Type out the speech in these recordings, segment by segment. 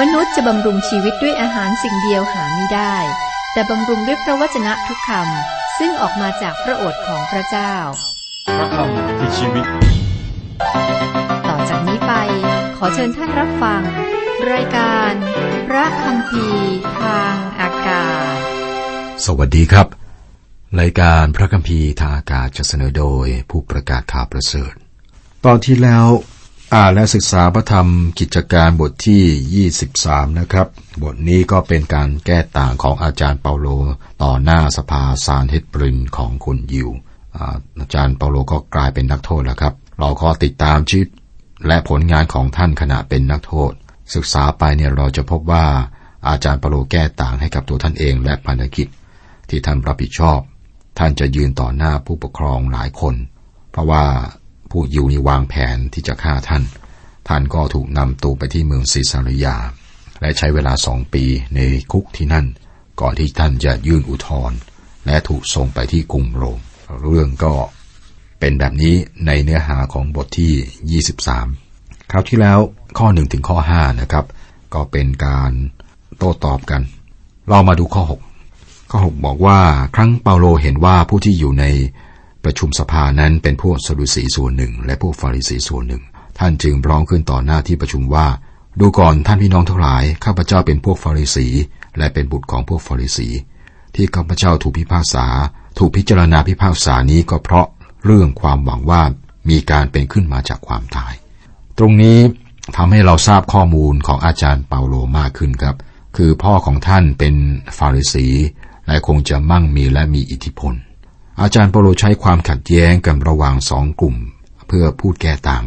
มนุษย์จะบำรุงชีวิตด้วยอาหารสิ่งเดียวหาไม่ได้ แต่บำรุงด้วยพระวจนะทุกคำซึ่งออกมาจากพระโอษฐ์ของพระเจ้า พระคำคือชีวิต ต่อจากนี้ไป ขอเชิญท่านรับฟัง รายการ พระคำพีทางอากาศ สวัสดีครับ รายการพระคัมภีร์ทางอากาศจะเสนอโดยผู้ประกาศข่าวประเสริฐ ตอนที่แล้ว อ่านและศึกษาพระธรรมกิจการบทที่ 23 นะครับ บทนี้ก็เป็นการแก้ต่างของอาจารย์เปาโลต่อหน้าสภาซานเฮดบรินของคนยิว อาจารย์เปาโลก็กลายเป็นนักโทษแล้วครับ เราก็ติดตามชีวิตและผลงานของท่านขณะเป็นนักโทษ ศึกษาไปเนี่ยเราจะพบว่าอาจารย์เปาโลแก้ต่างให้กับตัวท่านเองและพันธกิจ ที่ท่านรับผิดชอบ ท่านจะยืนต่อหน้าผู้ปกครองหลายคน เพราะว่า ผู้ยิวนี่วางแผนที่จะฆ่าท่าน ท่านก็ถูกนำตัวไปที่เมืองซิซาริยา และใช้เวลาสองปีในคุกที่นั่น ก่อนที่ท่านจะยื่นอุทธรณ์และถูกส่งไปที่กรุงโรม เรื่องก็เป็นแบบนี้ในเนื้อหาของบทที่ 23 คราวที่แล้วข้อ1ถึงข้อ5นะครับ ก็เป็นการโต้ตอบกัน เรามาดูข้อ 6 ข้อ 6 บอกว่าครั้งเปาโลเห็นว่าผู้ที่อยู่ใน ประชุมสภานั้นเป็นพวกสดุสีส่วนหนึ่ง และพวกฟาริสีส่วนหนึ่ง ท่านจึงร้องขึ้นต่อหน้าที่ประชุมว่า ดูก่อนท่านพี่น้องทั้งหลาย ข้าพเจ้าเป็นพวกฟาริสี และเป็นบุตรของพวกฟาริสี ที่ข้าพเจ้าถูกพิพากษา ถูกพิจารณาพิพากษานี้ก็เพราะเรื่องความหวังว่ามีการเป็นขึ้นมาจากความตาย ตรงนี้ทำให้เราทราบข้อมูลของอาจารย์เปาโลมากขึ้นครับ คือพ่อของท่านเป็นฟาริสีและคงจะมั่งมีและมีอิทธิพล อาจารย์เปโลใช้ความขัดแย้งกันระหว่างสองกลุ่ม เพื่อพูดแก้ต่าง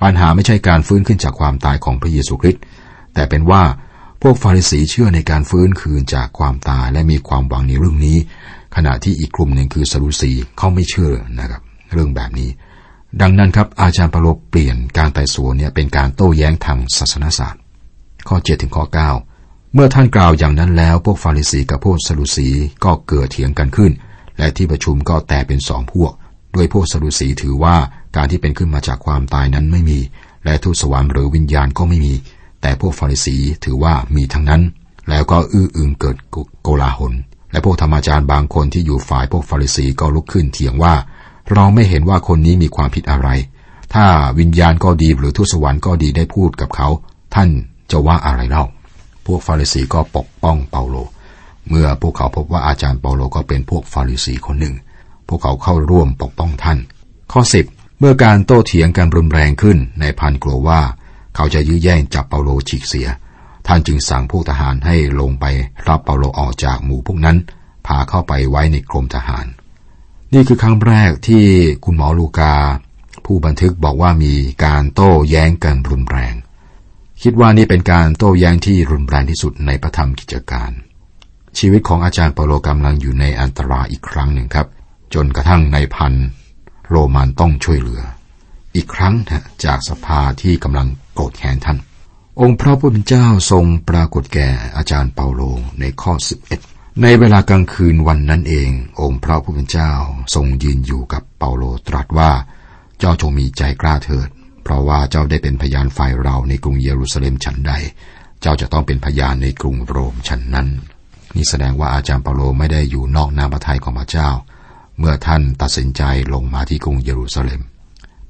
ปัญหาไม่ใช่การฟื้นขึ้นจากความตายของพระเยซูคริสต์แต่เป็นว่าพวกฟาริสีเชื่อในการฟื้นคืนจากความตายและมีความหวังในเรื่องนี้ ขณะที่อีกกลุ่มหนึ่งคือสรุสีเขาไม่เชื่อนะครับ เรื่องแบบนี้ ดังนั้นครับอาจารย์เปาโลเปลี่ยนการไต่สวนเนี่ยเป็นการโต้แย้งทางศาสนศาสตร์ ข้อ7ถึงข้อ9เมื่อท่านกล่าวอย่างนั้นแล้ว พวกฟาริสีกับพวกสรุสีก็เกิดเถียงกันขึ้น และที่ประชุมก็แตกเป็นสองพวกโดยพวกสรุสีถือว่าการที่เป็นขึ้นมาจากความตายนั้นไม่มี และทูตสวรรค์หรือวิญญาณก็ไม่มี แต่พวกฟาริสีถือว่ามีทั้งนั้น แล้วก็อื้ออึงเกิดโกลาหล และพวกธรรมจารย์บางคนที่อยู่ฝ่ายพวกฟาริสีก็ลุกขึ้นเถียงว่า เราไม่เห็นว่าคนนี้มีความผิดอะไร ถ้าวิญญาณก็ดีหรือทูตสวรรค์ก็ดีได้พูดกับเขา ท่านจะว่าอะไรเล่า พวกฟาริสีก็ปกป้องเปาโล เมื่อพวกเขาพบว่าอาจารย์เปาโลก็เป็นพวกฟาริสีคนหนึ่ง พวกเขาเข้าร่วมปกป้องท่าน ข้อ 10 เมื่อการโต้เถียงกันรุนแรงขึ้นในพันกลัวว่า เขาจะยื้อแย่งจับเปาโลฉีกเสีย ท่านจึงสั่งพวกทหารให้ลงไปรับเปาโลออกจากหมู่พวกนั้น พาเข้าไปไว้ในกรมทหาร นี่คือครั้งแรกที่คุณหมอลูกา ผู้บันทึกบอกว่ามีการโต้แย้งกันรุนแรง คิดว่านี่เป็นการโต้แย้งที่รุนแรงที่สุดในพระธรรมกิจการ ชีวิตของอาจารย์เปาโลกำลังอยู่ในอันตรายอีกครั้งหนึ่งครับ จนกระทั่งในพันโรมันต้องช่วยเหลือ อีกครั้งนะจากสภาที่กำลังโกรธแค้นท่าน องค์พระผู้เป็นเจ้าทรงปรากฏแก่อาจารย์เปาโลในข้อ 11 ในเวลากลางคืนวันนั้นเอง องค์พระผู้เป็นเจ้าทรงยืนอยู่กับเปาโลตรัสว่าเจ้าจงมีใจกล้าเถิด เพราะว่าเจ้าได้เป็นพยานฝ่ายเราในกรุงเยรูซาเล็มฉันใด เจ้าจะต้องเป็นพยานในกรุงโรมฉันนั้น นี่แสดงว่าอาจารย์เปาโลไม่ได้อยู่นอกน้ำพระทัยของพระเจ้า เมื่อท่านตัดสินใจลงมาที่กรุงเยรูซาเล็ม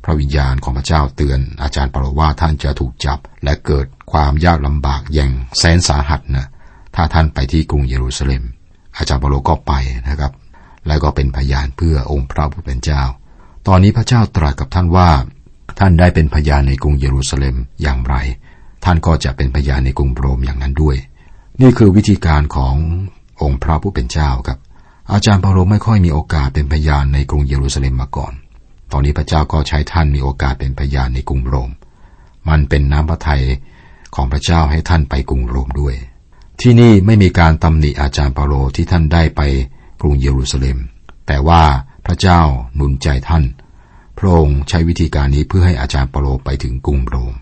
พระวิญญาณของพระเจ้าเตือน อาจารย์เปาโลว่าท่านจะถูกจับ และเกิดความยากลำบากอย่างแสนสาหัสนะถ้าท่านไปที่กรุงเยรูซาเล็ม อาจารย์เปาโลก็ไปนะครับ แล้วก็เป็นพยานเพื่อองค์พระผู้เป็นเจ้า ตอนนี้พระเจ้าตรัสกับท่านว่า ท่านได้เป็นพยานในกรุงเยรูซาเล็มอย่างไร ท่านก็จะเป็นพยานในกรุงโรมอย่างนั้นด้วย นี่คือวิธีการขององค์พระผู้เป็นเจ้าครับ อาจารย์เปาโลไม่ค่อยมีโอกาสเป็นพยานในกรุงเยรูซาเล็มมาก่อน ตอนนี้พระเจ้าก็ใช้ท่านมีโอกาสเป็นพยานในกรุงโรม มันเป็นน้ำพระทัยของพระเจ้าให้ท่านไปกรุงโรมด้วย ที่นี่ไม่มีการตำหนิอาจารย์เปาโลที่ท่านได้ไปกรุงเยรูซาเล็ม แต่ว่าพระเจ้าหนุนใจท่าน พระองค์ใช้วิธีการนี้เพื่อให้อาจารย์เปาโลไปถึงกรุงโรม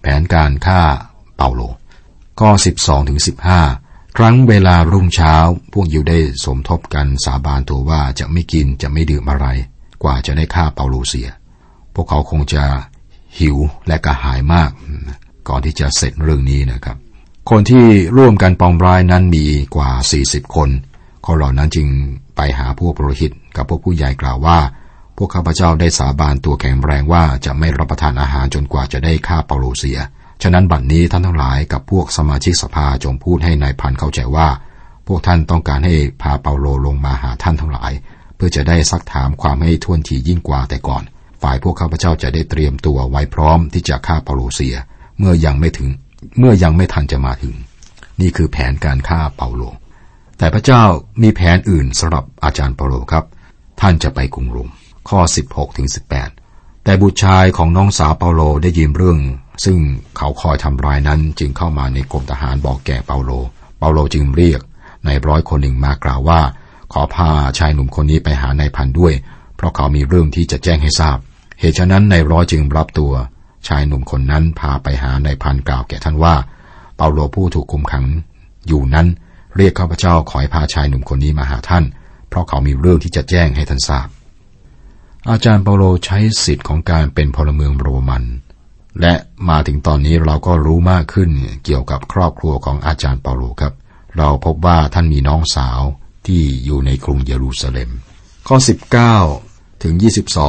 แผนการฆ่าเปาโล ข้อ 12ถึง15 ครั้งเวลารุ่งเช้า พวกยิวได้สมทบกันสาบานตัวว่าจะไม่กินจะไม่ดื่มอะไร กว่าจะได้ฆ่าเปาโลเสีย พวกเขาคงจะหิวและกระหายมาก ก่อนที่จะเสร็จเรื่องนี้นะครับ คนที่ร่วมกันปองร้ายนั้นมีกว่า 40 คนคนเหล่านั้นจึงไปหาพวกปรหิตกับพวกผู้ใหญ่กล่าวว่า พวกข้าพเจ้าได้สาบานตัวแข็งแรงว่าจะไม่รับประทานอาหารจนกว่าจะได้ฆ่าเปาโลเสีย ฉะนั้นบัดนนี้ท่านทั้งหลายกับพวกสมาชิกสภาจงพูดให้นายพันเข้าใจว่า พวกท่านต้องการให้พาเปาโลลงมาหาท่านทั้งหลาย เพื่อจะได้ซักถามความให้ท่วนทียิ่งกว่าแต่ก่อน ฝ่ายพวกข้าพเจ้าจะได้เตรียมตัวไว้พร้อมที่จะฆ่าเปาโลเสีย เมื่อยังไม่ถึง เมื่อยังไม่ทันจะมาถึง นี่คือแผนการฆ่าเปาโล แต่พระเจ้ามีแผนอื่นสำหรับอาจารย์เปาโลครับ ท่านจะไปกรุงโรมข้อ 16ถึง18 แต่บุตรชายของน้องสาวเปาโลได้ยินเรื่อง ซึ่งเขาคอยทำร้ายนั้นจึงเข้ามาในกรมทหารบอกแก่เปาโล เปาโลจึงเรียกในร้อยคนหนึ่งมากล่าวว่า ขอพาชายหนุ่มคนนี้ไปหานายพันด้วย เพราะเขามีเรื่องที่จะแจ้งให้ทราบ เหตุฉะนั้นในร้อยจึงรับตัว ชายหนุ่มคนนั้นพาไปหานายพันกล่าวแก่ท่านว่า เปาโลผู้ถูกคุมขังอยู่นั้น เรียกข้าพเจ้าขอให้พาชายหนุ่มคนนี้มาหาท่าน เพราะเขามีเรื่องที่จะแจ้งให้ท่านทราบอาจารย์เปาโลใช้สิทธิ์ของการเป็นพลเมืองโรมัน และมาถึงตอนนี้เราก็รู้มากขึ้นเกี่ยวกับครอบครัวของอาจารย์เปาโลครับ เราพบว่าท่านมีน้องสาวที่อยู่ในกรุงเยรูซาเล็ม ข้อ 19 ถึง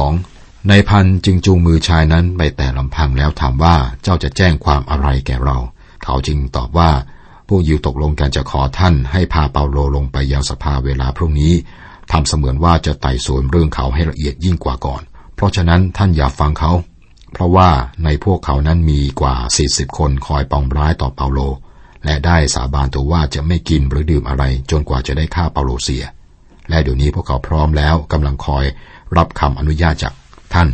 22 ในพันจึงจูงมือชายนั้นไปแต่ลำพังแล้วถามว่าเจ้าจะแจ้งความอะไรแก่เรา เขาจึงตอบว่าพวกยิวตกลงกันจะขอท่านให้พาเปาโลลงไปยังสภาเวลาพรุ่งนี้ทำเสมือนว่าจะไต่สวนเรื่องเขาให้ละเอียดยิ่งกว่าก่อน เพราะฉะนั้นท่านอย่าฟังเขา เพราะว่าในพวกเขานั้นมีกว่าสี่สิบคนคอยปองร้ายต่อเปาโล และได้สาบานตัวว่าจะไม่กินหรือดื่มอะไรจนกว่าจะได้ฆ่าเปาโลเสีย และเดี๋ยวนี้พวกเขาพร้อมแล้วกำลังคอยรับคำอนุญาตจากท่าน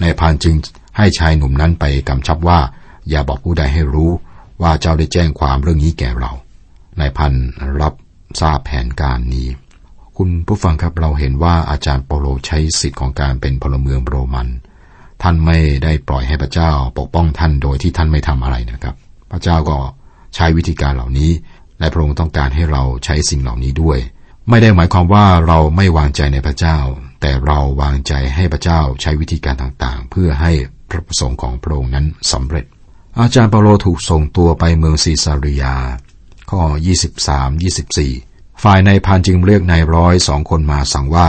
ในพานจึงให้ชายหนุ่มนั้นไปกำชับว่า อย่าบอกผู้ใดให้รู้ว่าเจ้าได้แจ้งความเรื่องนี้แก่เรา นายพันรับทราบแผนการนี้ คุณผู้ฟังครับเราเห็นว่าอาจารย์เปาโลใช้สิทธิ์ของการเป็นพลเมืองโรมัน ท่านไม่ได้ปล่อยให้พระเจ้าปกป้องท่านโดยที่ท่านไม่ทำอะไรนะครับ พระเจ้าก็ใช้วิธีการเหล่านี้ และพระองค์ต้องการให้เราใช้สิ่งเหล่านี้ด้วย ไม่ได้หมายความว่าเราไม่วางใจในพระเจ้า แต่เราวางใจให้พระเจ้าใช้วิธีการต่างๆ เพื่อให้พระประสงค์ของพระองค์นั้นสำเร็จ อาจารย์เปาโลถูกส่งตัวไปเมืองซีซาริยา ข้อ 23-24 ฝ่ายในพันจึงเรียกนายร้อยสองคนมาสั่งว่า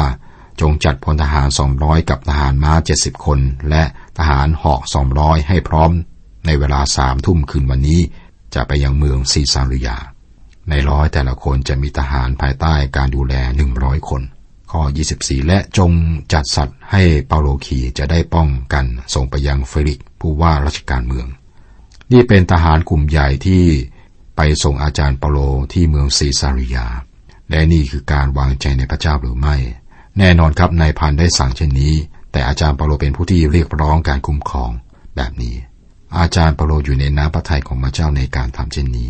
จงจัดพลทหารสองร้อยกับทหารม้าเจ็ดสิบคน และทหารหอกสองร้อยให้พร้อม ในเวลาสามทุ่มคืนวันนี้ จะไปยังเมืองซีซาริยา ในร้อยแต่ละคนจะมีทหารภายใต้การดูแลหนึ่งร้อยคน ข้อ 24 และจงจัดสัตว์ให้เปาโลขี่จะได้ป้องกันส่งไปยังเฟลิกผู้ว่าราชการเมือง นี่เป็นทหารกลุ่มใหญ่ที่ไปส่งอาจารย์เปาโลที่เมืองซีซาริยา และนี่คือการวางใจในพระเจ้าหรือไม่ แน่นอนครับนายพันได้สั่งเช่นนี้ แต่อาจารย์เปโลเป็นผู้ที่เรียกร้องการคุ้มครองแบบนี้ อาจารย์เปโลอยู่ในน้ำพระทัยของพระเจ้าในการทำเช่นนี้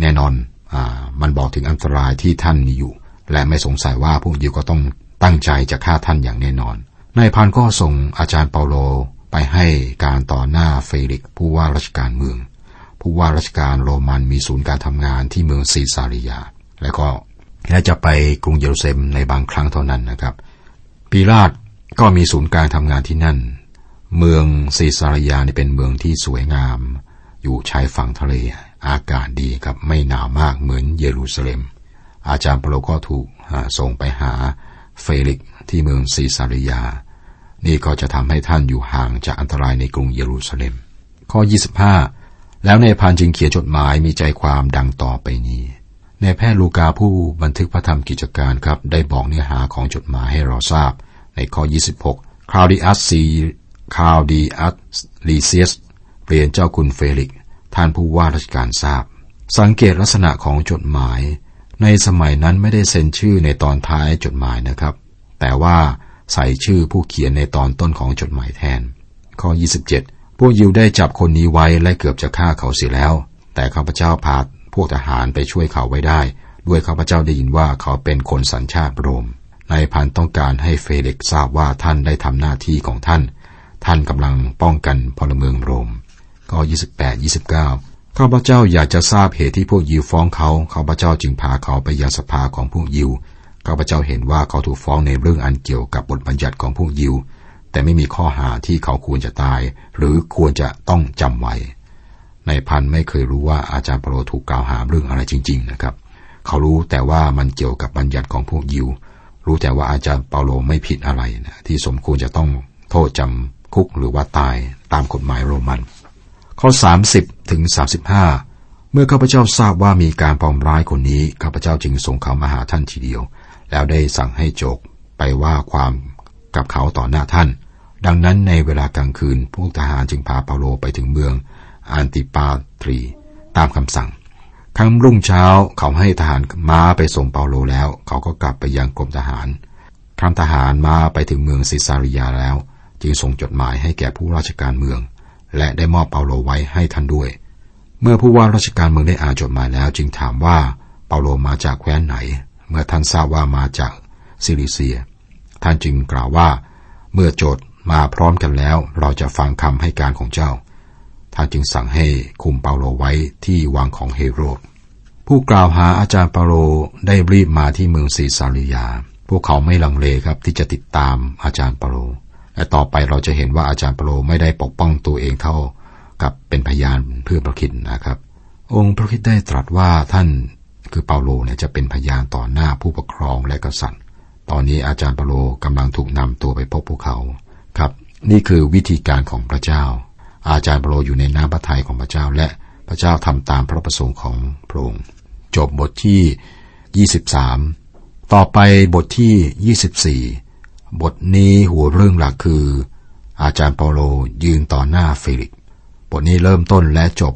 แน่นอนอมันบอกถึงอันตรายที่ท่านมีอยู่ และไม่สงสัยว่าพวกยิวก็ต้องตั้งใจจะฆ่าท่านอย่างแน่นอนนายพันก็ส่งอาจารย์เปาโลไปให้การต่อหน้าเฟลิกผู้ว่าราชการเมือง ผู้ว่าราชการโรมันมีศูนย์การทำงานที่เมืองซีซาริยา และก็ และจะไปกรุงเยรูซาเล็มในบางครั้งเท่านั้นนะครับปีลาดก็มีศูนย์กลารทำงานที่นั่น เมืองซีซารยานี่เป็นเมืองที่สวยงาม อยู่ชายฝั่งทะเล อากาศดีครับไม่หนาวมากเหมือนเยรูซาเล็ม อาจารย์เปโลก็ถูกส่งไปหาเฟลิกที่เมืองซีซาริยา นี่ก็จะทำให้ท่านอยู่ห่างจากอันตรายในกรุงเยรูซาเล็ม ข้อ 25 แล้วในพานจึงเขียนจดหมายมีใจความดังต่อไปนี้ นายแพทย์ลูกาผู้บันทึกพระธรรมกิจการครับ ได้บอกเนื้อหาของจดหมายให้เราทราบ ในข้อ 26 คลาวดิอัสลีคลาวดิอัสลีเซียสเรียนเจ้าคุณเฟลิกส์ ท่านผู้ว่าราชการทราบ สังเกตลักษณะของจดหมาย ในสมัยนั้นไม่ได้เซ็นชื่อในตอนท้ายจดหมายนะครับ แต่ว่าใส่ชื่อผู้เขียนในตอนต้นของจดหมายแทน ข้อ 27 พวกยิวได้จับคนนี้ไว้และเกือบจะฆ่าเขาเสียแล้ว แต่ข้าพเจ้าพา พวกทหารไปช่วยเขาไว้ได้ ด้วยข้าพเจ้าได้ยินว่าเขาเป็นคนสัญชาติโรมนายพันต้องการให้เฟเล็กทราบว่าท่านได้ทำหน้าที่ของท่าน ท่านกำลังป้องกันพลเมืองโรมข้อ28 29 ข้าพเจ้าอยากจะทราบเหตุที่พวกยิวฟ้องเขา ข้าพเจ้าจึงพาเขาไปยังสภาของพวกยิว ข้าพเจ้าเห็นว่าเขาถูกฟ้องในเรื่องอันเกี่ยวกับบทบัญญัติของพวกยิว แต่ไม่มีข้อหาที่เขาควรจะตาย หรือควรจะต้องจำไว้ นายพันไม่เคยรู้ว่าอาจารย์เปาโลถูกกล่าวหาเรื่องอะไรจริง ๆ นะครับ เขารู้แต่ว่ามันเกี่ยวกับบัญญัติของพวกยิว รู้แต่ว่าอาจารย์เปาโลไม่ผิดอะไรนะที่สมควรจะต้องโทษจำคุกหรือว่าตายตามกฎหมายโรมัน ข้อ 30ถึง35 เมื่อข้าพเจ้าทราบว่ามีการปองร้ายคนนี้ข้าพเจ้าจึงส่งเขามาหาท่านทีเดียว แล้วได้สั่งให้โจกไปว่าความกับเขาต่อหน้าท่าน ดังนั้นในเวลากลางคืนพวกทหารจึงพาเปาโลไปถึงเมือง อันติปาตรี ตามคำสั่งครั้งรุ่งเช้าเขาให้ทหารม้าไปส่งเปาโลแล้ว เขาก็กลับไปยังกรมทหารครั้งทหารมาไปถึงเมืองซิซาริยาแล้ว จึงส่งจดหมายให้แก่ผู้ราชการเมือง และได้มอบเปาโลไว้ให้ท่านด้วย เมื่อผู้ว่าราชการเมืองได้อ่านจดหมายแล้ว จึงถามว่าเปาโลมาจากแคว้นไหน เมื่อท่านทราบว่ามาจากซิลิเซีย ท่านจึงกล่าวว่า เมื่อโจทก์มาพร้อมกันแล้ว เราจะฟังคำให้การของเจ้า ท่านจึงสั่งให้คุมเปาโลไว้ที่วังของเฮโรดผู้กล่าวหาอาจารย์เปาโลได้รีบมาที่เมืองซีซารียา พวกเขาไม่ลังเลครับที่จะติดตามอาจารย์เปาโลและต่อไปเราจะเห็นว่าอาจารย์เปาโลไม่ได้ปกป้องตัวเองเท่ากับเป็นพยานเพื่อพระคิดนะครับ องค์พระคิดได้ตรัสว่าท่านคือเปาโลเนี่ยจะเป็นพยานต่อหน้าผู้ปกครองและกษัตริย์ ตอนนี้อาจารย์เปาโลกำลังถูกนำตัวไปพบพวกเขาครับ นี่คือวิธีการของพระเจ้า อาจารย์เปโลอยู่ในน้ำพระทัยของพระเจ้า และพระเจ้าทำตามพระประสงค์ของพระองค์จบบทที่ 23 ต่อไปบทที่ 24 บทนี้หัวเรื่องหลักคือ อาจารย์เปโลยืนต่อหน้าเฟลิกบทนี้เริ่มต้นและจบ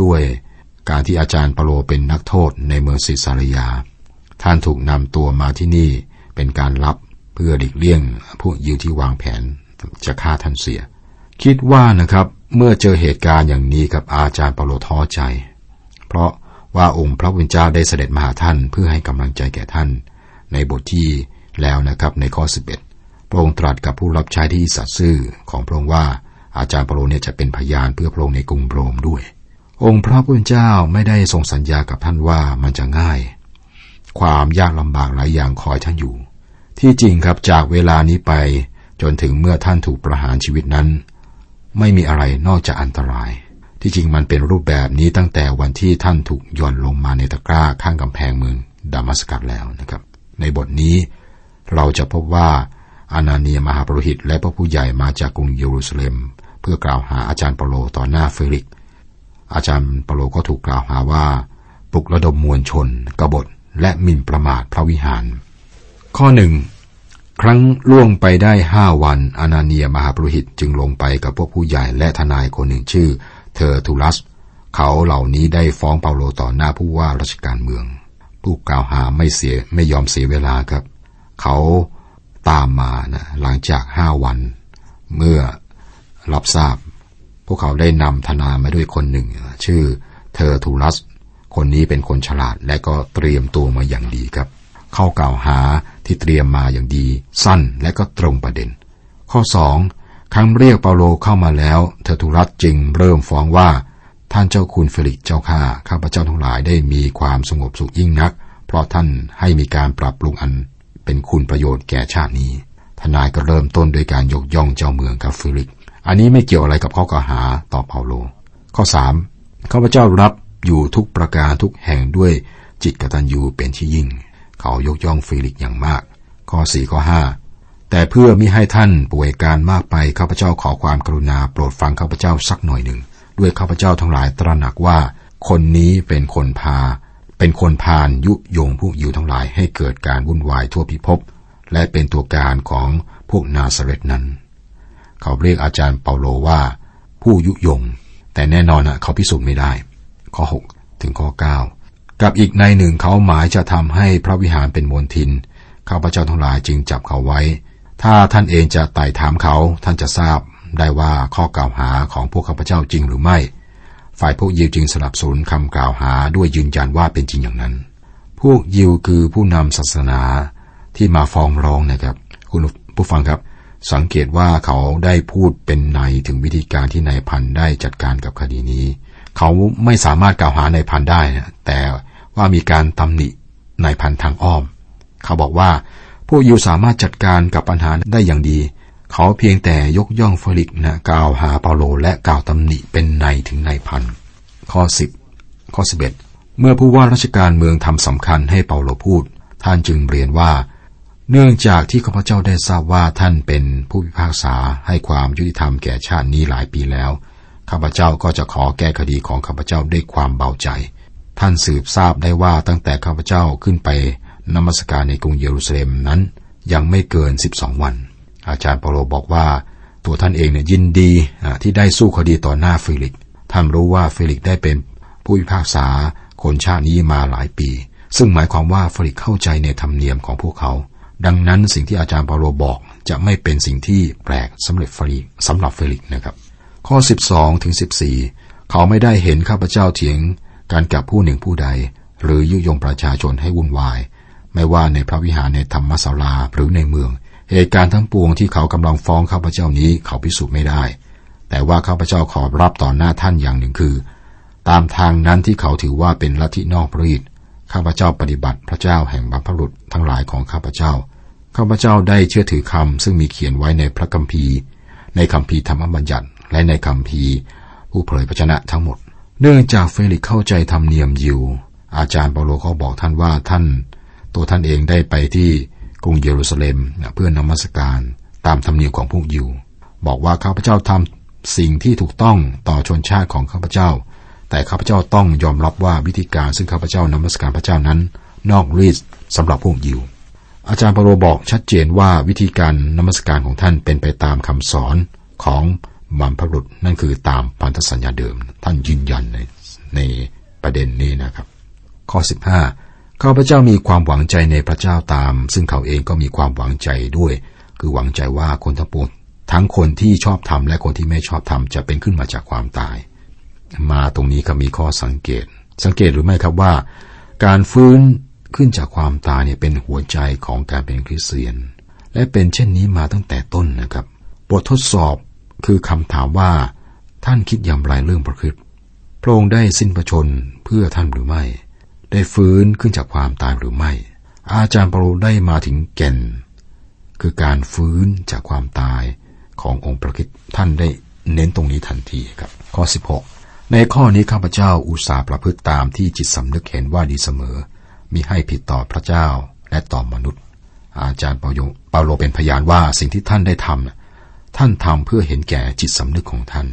ด้วยการที่อาจารย์เปโลเป็นนักโทษในเมืองซิซาริยา ท่านถูกนำตัวมาที่นี่เป็นการลับเพื่อหลีกเลี่ยงผู้ยิวที่วางแผนจะฆ่าท่านเสีย คิดว่านะครับ เมื่อเจอเหตุการณ์อย่างนี้กับอาจารย์เปาโลท้อใจ เพราะว่าองค์พระวิญญาได้เสด็จมาหาท่านเพื่อให้กำลังใจแก่ท่าน ในบทที่แล้วนะครับในข้อ 11 พระองค์ตรัสกับผู้รับใช้ที่สัตย์ซื่อของพระองค์ว่าอาจารย์เปาโลเนี่ยจะเป็นพยานเพื่อพระองค์ในกรุงโรมด้วย องค์พระผู้เป็นเจ้าไม่ได้ทรงสัญญากับท่านว่ามันจะง่าย ความยากลำบากหลายอย่างคอยท่านอยู่ ที่จริงครับจากเวลานี้ไปจนถึงเมื่อท่านถูกประหารชีวิตนั้น ไม่มีอะไรนอกจากอันตราย ที่จริงมันเป็นรูปแบบนี้ตั้งแต่วันที่ท่านถูกย่อนลงมาในตะกร้าข้างกำแพงเมืองดามัสกัสแล้วนะครับ ในบทนี้เราจะพบว่าอานาเนียมหาปรหิตและพระผู้ใหญ่มาจากกรุงเยรูซาเล็ม เพื่อกล่าวหาอาจารย์เปโลต่อหน้าเฟลิก อาจารย์เปโลก็ถูกกล่าวหาว่าปลุกระดมมวลชน กบฏและหมิ่นประมาทพระวิหาร ข้อหนึ่ง ครั้งล่วงไปได้ห้าวันอนาเนียมหาปรุหิตจึงลงไปกับพวกผู้ใหญ่และทนายคนหนึ่งชื่อเธอทูลัส เขาเหล่านี้ได้ฟ้องเปาโลต่อหน้าผู้ว่าราชการเมือง ผู้กล่าวหาไม่เสียไม่ยอมเสียเวลาครับ เขาตามมานะหลังจากห้าวัน เมื่อรับทราบ พวกเขาได้นำทนายมาด้วยคนหนึ่ง ชื่อเธอทูลัส คนนี้เป็นคนฉลาดและก็เตรียมตัวมาอย่างดีครับ ข้ากล่าวหาที่เตรียมมาอย่างดี สั้นและก็ตรงประเด็น ข้อสองครั้นเรียกเปาโลเข้ามาแล้วเทอทุรัสจึงเริ่มฟ้องว่า ท่านเจ้าคุณเฟลิกเจ้าข้าข้าพเจ้าทั้งหลายได้มีความสงบสุขยิ่งนัก เพราะท่านให้มีการปรับปรุงอัน เป็นคุณประโยชน์แก่ชาตินี้ ทนายก็เริ่มต้นโดยการยกย่องเจ้าเมืองกับเฟลิก อันนี้ไม่เกี่ยวอะไรกับข้อกล่าวหาต่อเปาโล ข้อสามข้าพเจ้ารับอยู่ทุกประการทุกแห่งด้วยจิตกตัญญูเป็นที่ยิ่ง เขายกย่องฟิลิกอย่างมาก ข้อสี่ข้อห้าแต่เพื่อมิให้ท่านป่วยการมากไปข้าพเจ้าขอความกรุณาโปรดฟังข้าพเจ้าสักหน่อยหนึ่ง ด้วยข้าพเจ้าทั้งหลายตระหนักว่า คนนี้เป็นคนพา เป็นคนพานยุยงผู้อยู่ทั้งหลายให้เกิดการวุ่นวายทั่วพิภพและเป็นตัวการของพวกนาซาเรตนั้น เขาเรียกอาจารย์เปาโลว่า ผู้ยุยง แต่แน่นอนนะเขาพิสูจน์ไม่ได้ ข้อ 6 ถึงข้อ 9 กับอีกในหนึ่งเขาหมายจะทำให้พระวิหารเป็นมวลทิน ข้าพเจ้าทั้งหลายจึงจับเขาไว้ ถ้าท่านเองจะไต่ถามเขาท่านจะทราบได้ว่าข้อกล่าวหาของพวกข้าพเจ้าจริงหรือไม่ ฝ่ายพวกยิวจึงสนับสนุนคำกล่าวหาด้วยยืนยันว่าเป็นจริงอย่างนั้น พวกยิวคือผู้นำศาสนาที่มาฟ้องร้องนะครับ คุณผู้ฟังครับ สังเกตว่าเขาได้พูดเป็นในถึงวิธีการที่นายพันได้จัดการกับคดีนี้ เขาไม่สามารถกล่าวหานายพันได้นะแต่ ว่ามีการตำหนินายพันทางอ้อม เขาบอกว่า ผู้ยิวสามารถจัดการกับปัญหาได้อย่างดี เขาเพียงแต่ยกย่องเฟลิกนะกล่าวหาเปาโลและกล่าวตำหนิเป็นในถึงนายพัน ข้อ 10 ข้อ 11 เมื่อผู้ว่าราชการเมืองทำสำคัญให้เปาโลพูด ท่านจึงเรียนว่า เนื่องจากที่ข้าพเจ้าได้ทราบว่าท่านเป็นผู้พิพากษาให้ความยุติธรรมแก่ชาตินี้หลายปีแล้วข้าพเจ้าก็จะขอแก้คดีของข้าพเจ้าด้วยความเบาใจ ท่านสืบทราบได้ว่าตั้งแต่ข้าพเจ้าขึ้นไปนมัสการในกรุงเยรูซาเล็มนั้น ยังไม่เกิน 12 วัน อาจารย์เปาโลบอกว่า ตัวท่านเองเนี่ยยินดีที่ได้สู้คดีต่อหน้าฟิลิกท่านรู้ว่าฟิลิกได้เป็นผู้พิพากษาคนชาตินี้มาหลายปี ซึ่งหมายความว่าฟิลิกเข้าใจในธรรมเนียมของพวกเขา ดังนั้นสิ่งที่อาจารย์เปาโลบอกจะไม่เป็นสิ่งที่แปลกสำหรับฟิลิกสำหรับฟิลิกนะครับ ข้อ 12ถึง14 เขาไม่ได้เห็นข้าพเจ้าเถียง กันกับผู้หนึ่งผู้ใด หรือยุยงประชาชนให้วุ่นวาย ไม่ว่าในพระวิหารในธรรมศาลาหรือในเมือง เหตุการณ์ทั้งปวงที่เขากำลังฟ้องข้าพเจ้านี้เขาพิสูจน์ไม่ได้ แต่ว่าข้าพเจ้าขอรับต่อหน้าท่านอย่างหนึ่งคือ ตามทางนั้นที่เขาถือว่าเป็นลัทธินอกรีตข้าพเจ้าปฏิบัติพระเจ้าแห่งบรรพบุรุษทั้งหลายของข้าพเจ้าข้าพเจ้าได้เชื่อถือคำซึ่งมีเขียนไว้ในพระคัมภีร์ ในคัมภีร์ธรรมบัญญัติ และในคัมภีร์ ผู้เผยพระชนะทั้งหมด เนื่องจากเฟลิกเข้าใจธรรมเนียมยิว อาจารย์เปาโลก็บอกท่านว่าท่าน ตัวท่านเองได้ไปที่กรุงเยรูซาเล็มเพื่อนมัสการตามธรรมเนียมของพวกยิว บอกว่าข้าพเจ้าทำสิ่งที่ถูกต้องต่อชนชาติของข้าพเจ้า แต่ข้าพเจ้าต้องยอมรับว่าวิธีการซึ่งข้าพเจ้านมัสการพระเจ้านั้น นอกรีดสำหรับพวกยิว อาจารย์เปโลบอกชัดเจนว่าวิธีการนมัสการของท่านเป็นไปตามคำสอนของ บรรพบุรุษนั่นคือตามพันธสัญญาเดิม ท่านยืนยันในในประเด็นนี้นะครับ ข้อ 15ข้าพเจ้ามีความหวังใจในพระเจ้าตาม ซึ่งเขาเองก็มีความหวังใจด้วย คือหวังใจว่าคนทั้งปวงทั้งคนที่ชอบทำและคนที่ไม่ชอบทำจะเป็นขึ้นมาจากความตาย มาตรงนี้ก็มีข้อสังเกต สังเกตหรือไม่ครับว่า การฟื้นขึ้นจากความตายเนี่ยเป็นหัวใจของการเป็นคริสเตียน และเป็นเช่นนี้มาตั้งแต่ต้นนะครับ บททดสอบ คือคำถามว่าท่านคิดอย่างไรเรื่องประคิดพระองค์ได้สิ้นพระชนเพื่อท่านหรือไม่ ได้ฟื้นขึ้นจากความตายหรือไม่ อาจารย์เปาโลได้มาถึงแก่น คือการฟื้นจากความตายขององค์พระคิดท่านได้เน้นตรงนี้ทันทีครับ ข้อ 16 ในข้อนี้ข้าพเจ้าอุตส่าห์ประพฤติตามที่จิตสำนึกเห็นว่าดีเสมอมีให้ผิดต่อพระเจ้าและต่อมนุษย์ อาจารย์เปาโลเป็นพยานว่าสิ่งที่ท่านได้ทำ ท่านทำเพื่อเห็นแก่จิตสำนึกของท่าน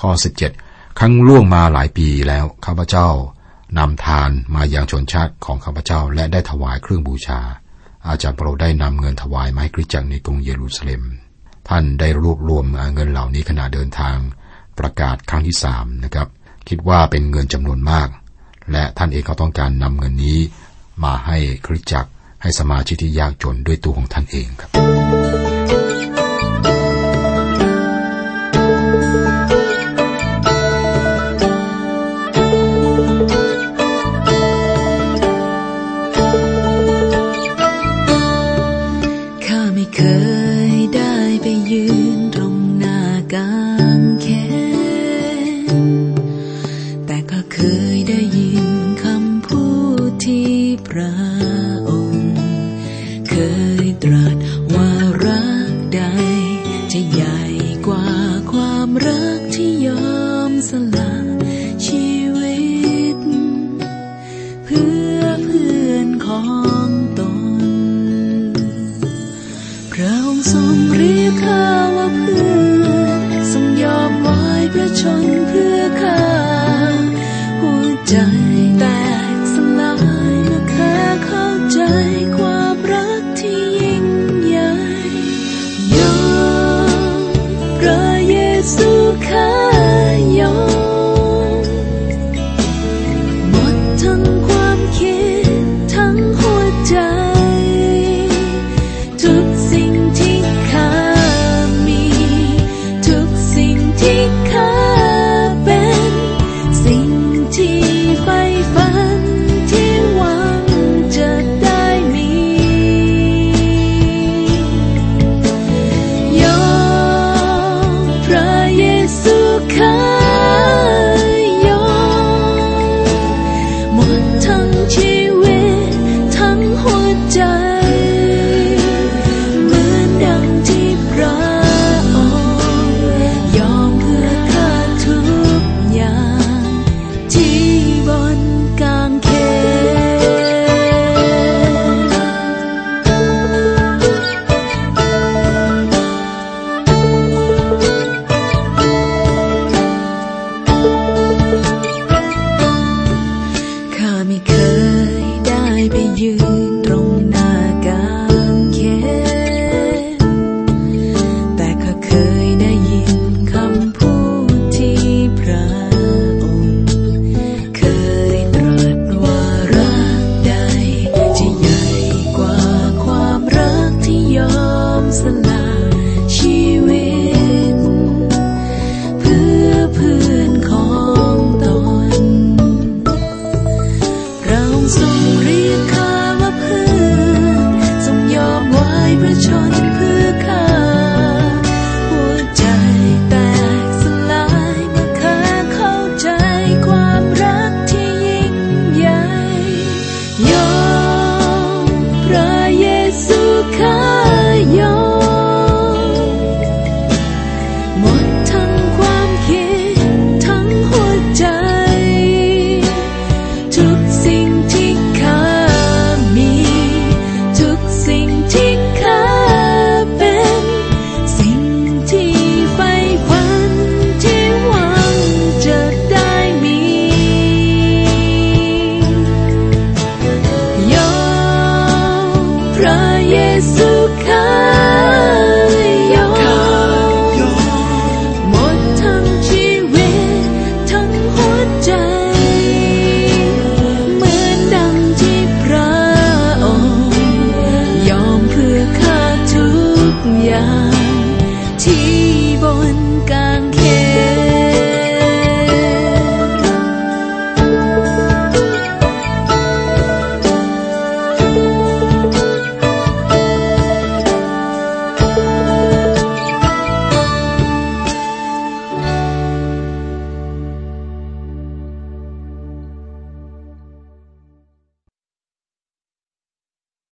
ข้อ 17 ครั้งล่วงมาหลายปีแล้วข้าพเจ้านำทานมายังชนชาติของข้าพเจ้าและได้ถวายเครื่องบูชา อาจารย์เปาโลได้นำเงินถวายไม้คริสจักรในกรุงเยรูซาเล็ม ท่านได้รวบรวมเงินเหล่านี้ขณะเดินทางประกาศครั้งที่สามนะครับ คิดว่าเป็นเงินจำนวนมาก และท่านเองก็ต้องการนำเงินนี้ มาให้คริสจักรให้สมาชิกที่ยากจนด้วยตัวของท่านเองครับ ชนเพื่อข้าหัวใจ